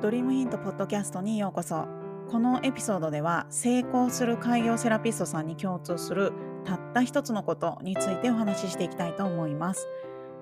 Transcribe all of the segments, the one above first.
ドリームヒントポッドキャストにようこそ。このエピソードでは成功する開業セラピストさんに共通するたった一つのことについてお話ししていきたいと思います。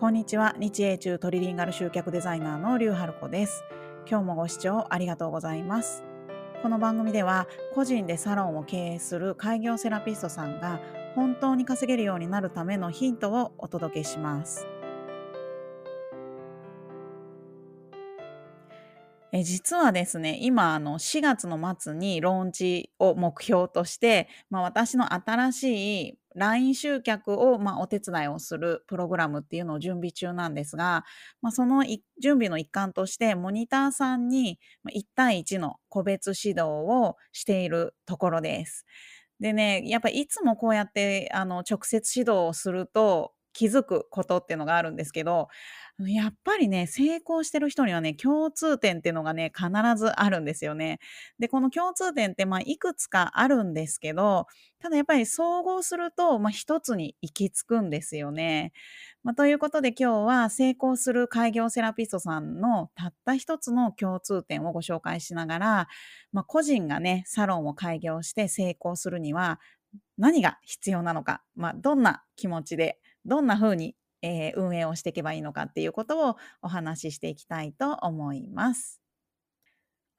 こんにちは日英中トリリンガル集客デザイナーのリュウハルコです。今日もご視聴ありがとうございます。この番組では個人でサロンを経営する開業セラピストさんが本当に稼げるようになるためのヒントをお届けします。え実はですね、今、あの、4月の末にローンチを目標として、まあ、私の新しい LINE 集客を、まあ、お手伝いをするプログラムっていうのを準備中なんですが、まあ、その準備の一環として、モニターさんに1対1の個別指導をしているところです。でね、やっぱいつもこうやってあの直接指導をすると気づくことっていうのがあるんですけど、やっぱりね、成功してる人にはね、共通点っていうのがね、必ずあるんですよね。で、この共通点って、まあ、いくつかあるんですけど、ただやっぱり総合すると、まあ、一つに行き着くんですよね。まあ、ということで今日は成功する開業セラピストさんのたった一つの共通点をご紹介しながら、まあ、個人がね、サロンを開業して成功するには何が必要なのか、まあ、どんな気持ちで、どんな風にえー、運営をしていけばいいのかっていうことをお話ししていきたいと思います。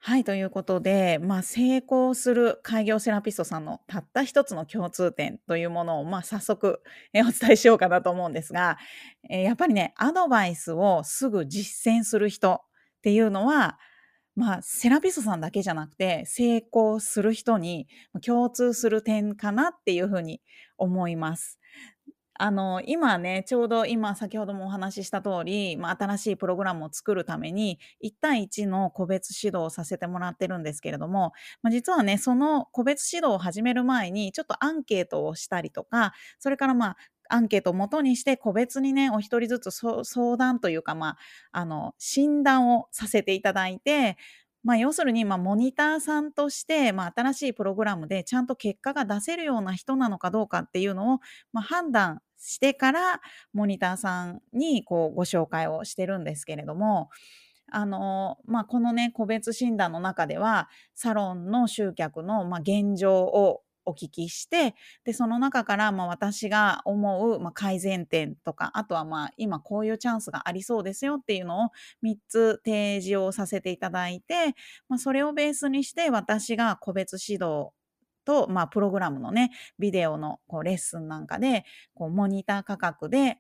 はい、ということで、まあ、成功する開業セラピストさんのたった一つの共通点というものを、まあ、早速、えお伝えしようかなと思うんですが、えー、やっぱりね、アドバイスをすぐ実践する人っていうのは、まあ、セラピストさんだけじゃなくて、成功する人に共通する点かなっていうふうに思います。あの、今ね、ちょうど今先ほどもお話しした通り、まあ、新しいプログラムを作るために、1対1の個別指導をさせてもらってるんですけれども、まあ、実はね、その個別指導を始める前に、ちょっとアンケートをしたりとか、それからまあ、アンケートをもとにして個別にね、お一人ずつ相談というか、まあ、あの、診断をさせていただいて、まあ、要するに、まあ、モニターさんとして、まあ、新しいプログラムでちゃんと結果が出せるような人なのかどうかっていうのを、まあ、判断してから、モニターさんにこうご紹介をしてるんですけれども、あの、まあ、このね、個別診断の中では、サロンの集客の、まあ、現状をお聞きして、で、その中から、まあ、私が思う、まあ、改善点とか、あとは、まあ、今こういうチャンスがありそうですよっていうのを3つ提示をさせていただいて、まあ、それをベースにして私が個別指導と、まあ、プログラムのね、ビデオのこうレッスンなんかで、こうモニター価格で、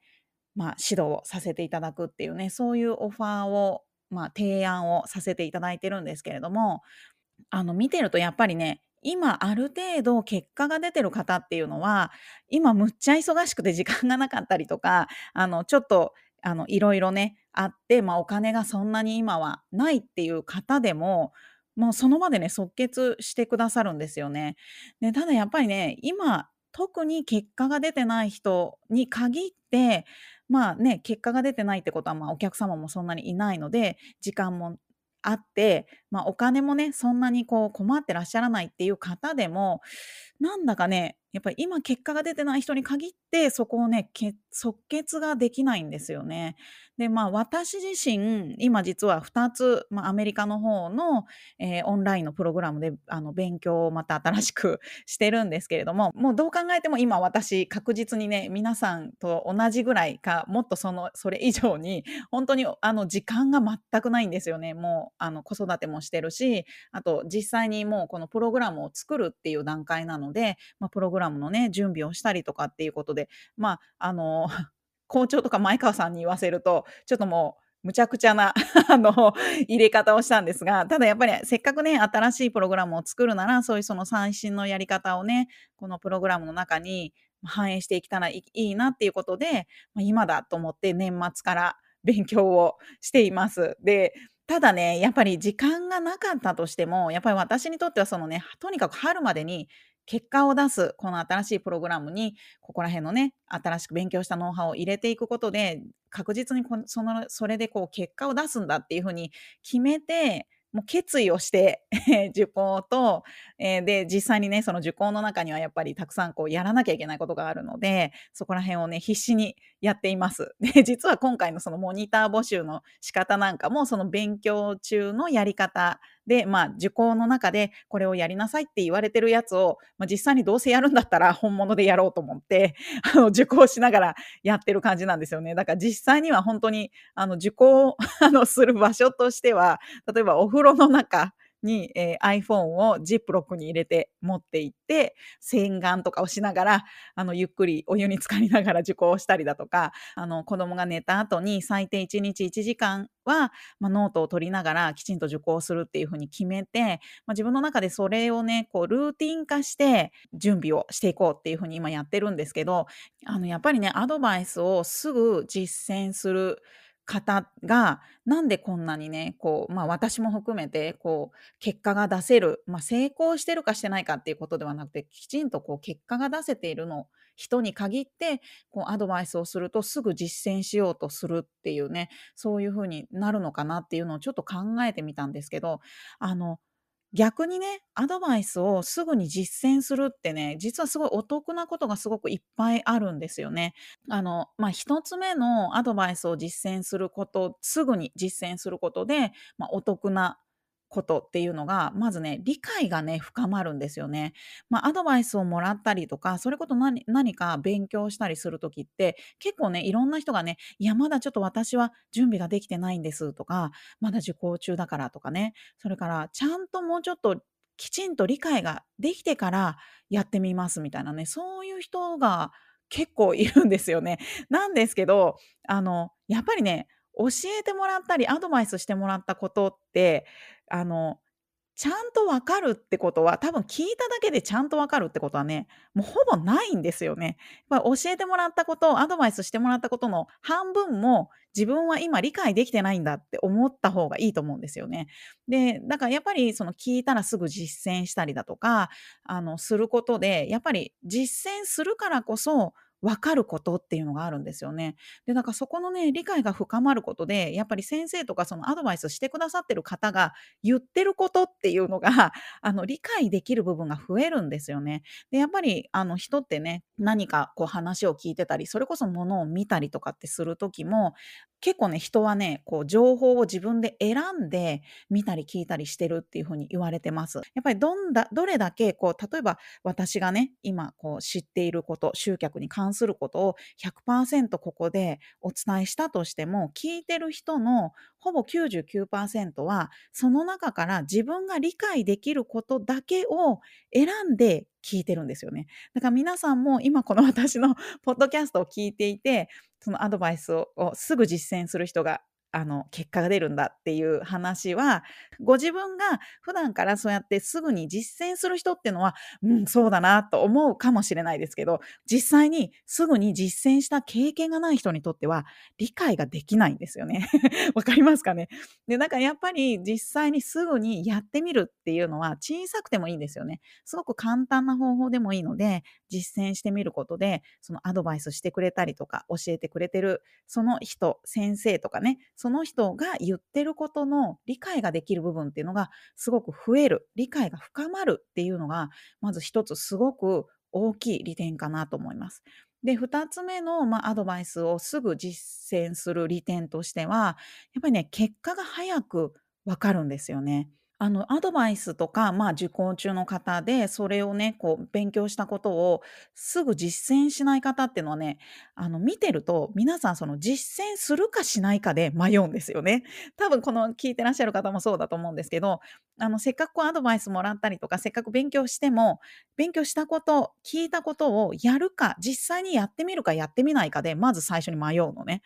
まあ、指導をさせていただくっていうね、そういうオファーを、まあ、提案をさせていただいてるんですけれども、あの、見てるとやっぱりね、今ある程度結果が出てる方っていうのは、今むっちゃ忙しくて時間がなかったりとか、あの、ちょっと、あの、いろいろね、あって、まあ、お金がそんなに今はないっていう方でも、もうその場でね、即決してくださるんですよね。で、ただやっぱりね、今、特に結果が出てない人に限って、まあね、結果が出てないってことは、まあお客様もそんなにいないので、時間もあって、まあ、お金もね、そんなにこう困ってらっしゃらないっていう方でも、なんだかね、やっぱり今結果が出てない人に限って、そこをね、即決ができないんですよね。で、まあ私自身、今実は2つ、まあアメリカの方の、えー、オンラインのプログラムであの勉強をまた新しく してるんですけれども、もうどう考えても今私確実にね、皆さんと同じぐらいか、もっとその、それ以上に、本当にあの時間が全くないんですよね。もうあの子育てもしてるし、あと実際にもうこのプログラムを作るっていう段階なので、まあ、プログラムラムのね、準備をしたりとかっていうことで、まあ、あの、校長とか前川さんに言わせると、ちょっともう、むちゃくちゃな あの、入れ方をしたんですが、ただやっぱりせっかくね、新しいプログラムを作るなら、そういうその最新のやり方をね、このプログラムの中に反映していけたらいいなっていうことで、ま、今だと思って年末から勉強をしています。で、ただね、やっぱり時間がなかったとしても、やっぱり私にとってはそのね、とにかく春までに結果を出す、この新しいプログラムに、ここら辺のね、新しく勉強したノウハウを入れていくことで、確実にそのそれでこう結果を出すんだっていうふうに決めて、もう決意をして 受講と、えー、で、実際にね、その受講の中にはやっぱりたくさんこうやらなきゃいけないことがあるので、そこら辺をね、必死にやっています。で、実は今回のそのモニター募集の仕方なんかも、その勉強中のやり方で、まあ、受講の中でこれをやりなさいって言われてるやつを、まあ、実際にどうせやるんだったら本物でやろうと思って、あの、受講しながらやってる感じなんですよね。だから実際には本当に、あの、受講、あの、する場所としては、例えばお風呂の中、に、えー、iPhone をジップロックに入れて持って行って、洗顔とかをしながら、あの、ゆっくりお湯に浸かりながら受講したりだとか、あの、子供が寝た後に最低1日1時間は、まあ、ノートを取りながらきちんと受講するっていうふうに決めて、まあ、自分の中でそれをね、こう、ルーティン化して準備をしていこうっていうふうに今やってるんですけど、あの、やっぱりね、アドバイスをすぐ実践する方が、なんでこんなにね、こう、まあ私も含めて、こう、結果が出せる、まあ成功してるかしてないかっていうことではなくて、きちんとこう、結果が出せているの人に限って、こう、アドバイスをするとすぐ実践しようとするっていうね、そういうふうになるのかなっていうのをちょっと考えてみたんですけど、あの、逆にね、アドバイスをすぐに実践するってね、実はすごいお得なことがすごくいっぱいあるんですよね。あの、まあ、一つ目のアドバイスを実践すること、すぐに実践することで、まあ、お得なことっていうのが、まずね、理解がね、深まるんですよね。まあ、アドバイスをもらったりとか、それこそ何何か勉強したりするときって、結構ね、いろんな人がね、いや、まだちょっと私は準備ができてないんですとか、まだ受講中だからとかね、それから、ちゃんともうちょっときちんと理解ができてからやってみますみたいなね、そういう人が結構いるんですよね。なんですけど、あの、やっぱりね、教えてもらったり、アドバイスしてもらったことって、あの、ちゃんとわかるってことは、多分聞いただけでちゃんとわかるってことはね、もうほぼないんですよね。やっぱ教えてもらったこと、アドバイスしてもらったことの半分も自分は今理解できてないんだって思った方がいいと思うんですよね。で、だからやっぱりその聞いたらすぐ実践したりだとか、あの、することで、やっぱり実践するからこそ、分かることっていうのがあるんですよね。で、なんかそこのね、理解が深まることで、やっぱり先生とかそのアドバイスしてくださってる方が言ってることっていうのが、あの、理解できる部分が増えるんですよね。で、やっぱり、あの、人ってね、何かこう話を聞いてたり、それこそものを見たりとかってする時も、結構ね、人はね、こう情報を自分で選んで見たり聞いたりしてるっていう風に言われてます。やっぱりどんだどれだけこう、例えば私がね、今こう知っていること、集客に関することを100%ここでお伝えしたとしても、聞いてる人のほぼ99%は、その中から自分が理解できることだけを選んで聞いてるんですよね。だから皆さんも今この私の ポッドキャストを聞いていて、そのアドバイスをすぐ実践する人があの、結果が出るんだっていう話は、ご自分が普段からそうやってすぐに実践する人っていうのは、うん、そうだなと思うかもしれないですけど、実際にすぐに実践した経験がない人にとっては、理解ができないんですよね。わかりますかね？で、なんかやっぱり実際にすぐにやってみるっていうのは小さくてもいいんですよね。すごく簡単な方法でもいいので、実践してみることで、そのアドバイスしてくれたりとか、教えてくれてる、その人、先生とかね、その人が言ってることの理解ができる部分っていうのがすごく増える、理解が深まるっていうのが、まず一つすごく大きい利点かなと思います。で、二つ目の、まあ、アドバイスをすぐ実践する利点としては、やっぱりね、結果が早くわかるんですよね。あの、アドバイスとか、まあ、受講中の方で、それをね、こう、勉強したことをすぐ実践しない方っていうのはね、あの、見てると、皆さんその実践するかしないかで迷うんですよね。多分この聞いてらっしゃる方もそうだと思うんですけど、あの、せっかくアドバイスもらったりとか、せっかく勉強しても、勉強したこと、聞いたことをやるか、実際にやってみるかやってみないかで、まず最初に迷うのね。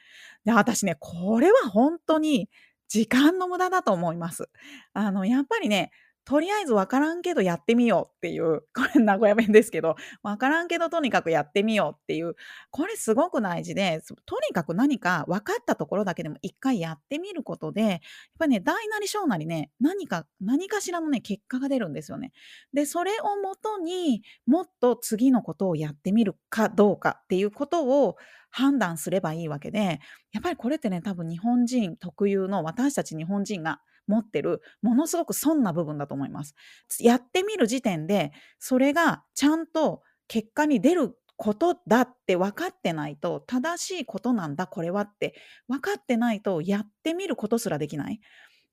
で、私ね、これは本当に時間の無駄だと思います。あの、やっぱりね、とりあえずわからんけどやってみようっていう、これ名古屋弁ですけど、わからんけどとにかくやってみようっていう、これすごく大事で、とにかく何か分かったところだけでも一回やってみることで、やっぱりね、大なり小なりね、何か、何かしらのね、結果が出るんですよね。で、それをもとにもっと次のことをやってみるかどうかっていうことを判断すればいいわけで、やっぱりこれってね、多分日本人特有の私たち日本人が持ってる、ものすごく損な部分だと思います。やってみる時点で、それがちゃんと結果に出ることだって分かってないと、正しいことなんだ、これはって分かってないと、やってみることすらできない。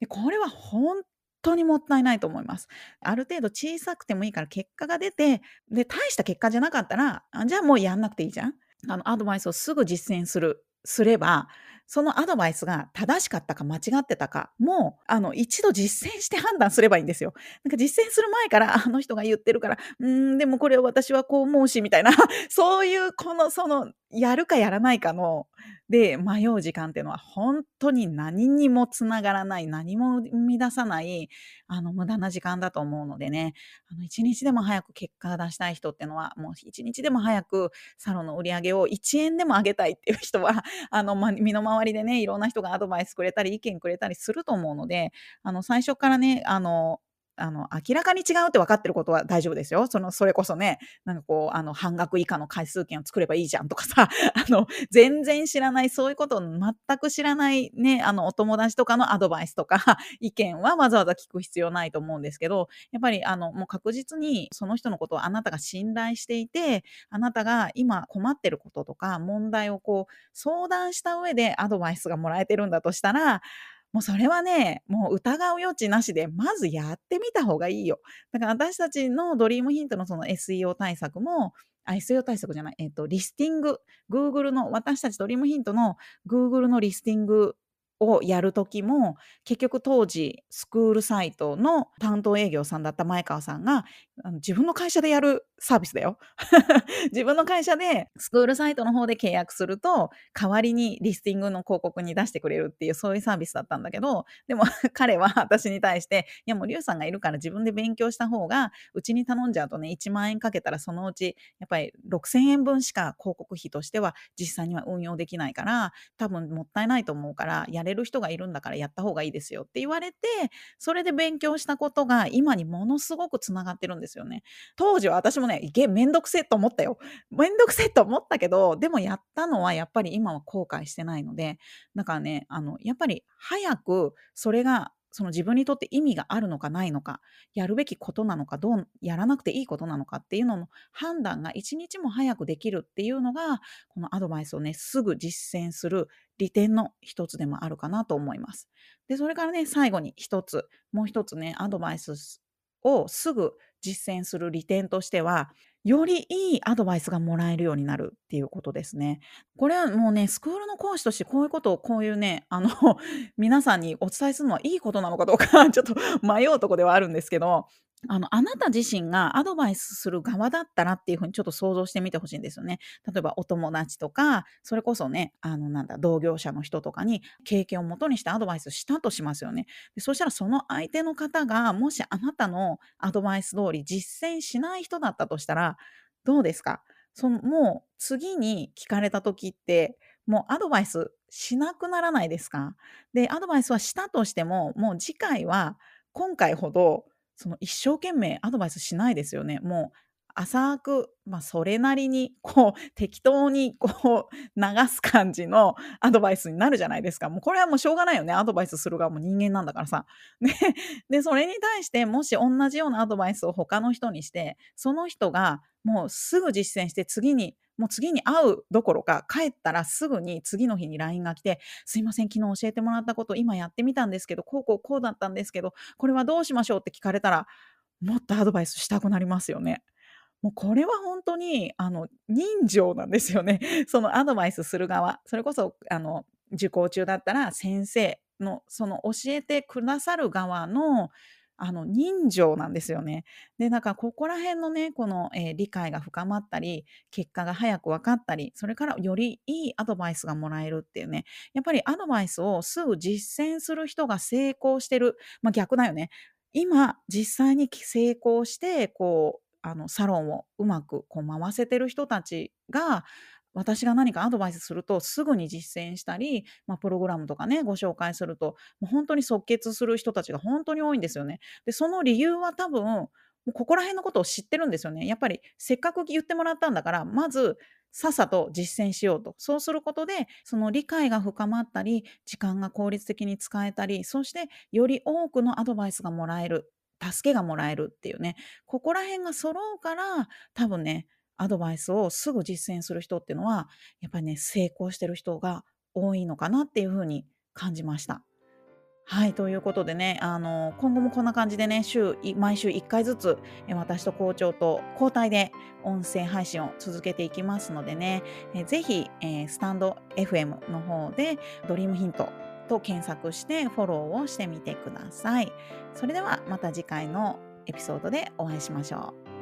でこれは本当にもったいないと思います。ある程度小さくてもいいから結果が出て、で、大した結果じゃなかったら、じゃあもうやんなくていいじゃん。あの、アドバイスをすぐ実践する、すれば、そのアドバイスが正しかったか間違ってたかも、あの、一度実践して判断すればいいんですよ。なんか実践する前から、あの人が言ってるから、うん、でもこれを私はこう思うし、みたいな、そういう、この、その、やるかやらないかの、で、迷う時間っていうのは本当に何にもつながらない、何も生み出さない、あの、無駄な時間だと思うのでね、あの、一日でも早く結果が出したい人っていうのは、もう一日でも早くサロンの売り上げを1円でも上げたいっていう人は、あの、ま、身の回周りでね、いろんな人がアドバイスくれたり、意見くれたりすると思うので、あの、最初からね、あの、あの、明らかに違うって分かってることは大丈夫ですよ。その、それこそね、なんかこう、あの、半額以下の回数券を作ればいいじゃんとかさ、あの、全然知らない、そういうことを全く知らないね、あの、お友達とかのアドバイスとか、意見はわざわざ聞く必要ないと思うんですけど、やっぱり、あの、もう確実にその人のことをあなたが信頼していて、あなたが今困ってることとか、問題をこう、相談した上でアドバイスがもらえてるんだとしたら、もうそれはね、もう疑う余地なしで、まずやってみた方がいいよ。だから私たちのドリームヒントのその SEO 対策も、あ、SEO 対策じゃない、えっ、と、リスティング、Google の、私たちドリームヒントの Google のリスティングをやるときも、結局当時、スクールサイトの担当営業さんだった前川さんが、あの自分の会社でやるサービスだよ。自分の会社でスクールサイトの方で契約すると、代わりにリスティングの広告に出してくれるっていう、そういうサービスだったんだけど、でも 彼は私に対して、いやもうリュウさんがいるから自分で勉強した方が、うちに頼んじゃうとね、1万円かけたらそのうち、やっぱり6000円分しか広告費としては実際には運用できないから、多分もったいないと思うから、やれる人がいるんだからやった方がいいですよって言われて、それで勉強したことが今にものすごくつながってるんですですよね。当時は私もね、いけ、めんどくせえと思ったよ。めんどくせえと思ったけど、でもやったのはやっぱり今は後悔してないので、だからね、あの、やっぱり早くそれがその自分にとって意味があるのかないのか、やるべきことなのか、どう、やらなくていいことなのかっていうのの判断が一日も早くできるっていうのが、このアドバイスをね、すぐ実践する利点の一つでもあるかなと思います。で、それからね、最後に一つ、もう一つね、アドバイスをすぐ実践する利点としては、よりいいアドバイスがもらえるようになるっていうことですね。これはもうね、スクールの講師としてこういうことをこういうね、あの、皆さんにお伝えするのはいいことなのかどうかちょっと迷うとこではあるんですけど、あの、あなた自身がアドバイスする側だったらっていうふうにちょっと想像してみてほしいんですよね。例えばお友達とか、それこそね、あの、なんだ、同業者の人とかに経験をもとにしてアドバイスしたとしますよね。でそしたらその相手の方が、もしあなたのアドバイス通り実践しない人だったとしたら、どうですか？そのもう次に聞かれた時って、もうアドバイスしなくならないですか？で、アドバイスはしたとしても、もう次回は今回ほどその一生懸命アドバイスしないですよね。もう浅く、まあ、それなりに、こう、適当に、こう、流す感じのアドバイスになるじゃないですか。もうこれはもうしょうがないよね。アドバイスする側も人間なんだからさ。で、でそれに対して、もし同じようなアドバイスを他の人にして、その人がもうすぐ実践して次にもう次に会うどころか、帰ったらすぐに次の日に LINE が来て、すいません、昨日教えてもらったこと、今やってみたんですけど、こうこうこうだったんですけど、これはどうしましょうって聞かれたら、もっとアドバイスしたくなりますよね。もうこれは本当に、あの、人情なんですよね。そのアドバイスする側。それこそ、あの、受講中だったら先生の、その教えてくださる側の、あの、人情なんですよね。で、だからここら辺のね、この、えー理解が深まったり、結果が早く分かったり、それからよりいいアドバイスがもらえるっていうね、やっぱりアドバイスをすぐ実践する人が成功してる。まあ逆だよね。今、実際に成功して、こう、あの、サロンをうまくこう回せてる人たちが、私が何かアドバイスするとすぐに実践したり、まあ、プログラムとかね、ご紹介すると、もう本当に即決する人たちが本当に多いんですよね。で、その理由は多分、もうここら辺のことを知ってるんですよね。やっぱりせっかく言ってもらったんだから、まずさっさと実践しようと。そうすることで、その理解が深まったり、時間が効率的に使えたり、そしてより多くのアドバイスがもらえる、助けがもらえるっていうね、ここら辺が揃うから、多分ね、アドバイスをすぐ実践する人っていうのは、やっぱりね、成功してる人が多いのかなっていうふうに感じました。はい、ということでね、あの、今後もこんな感じでね、週毎週1回ずつ、私と校長と交代で音声配信を続けていきますのでね、えぜひ、えー、スタンド FM の方でドリームヒントと検索してフォローをしてみてください。それではまた次回のエピソードでお会いしましょう。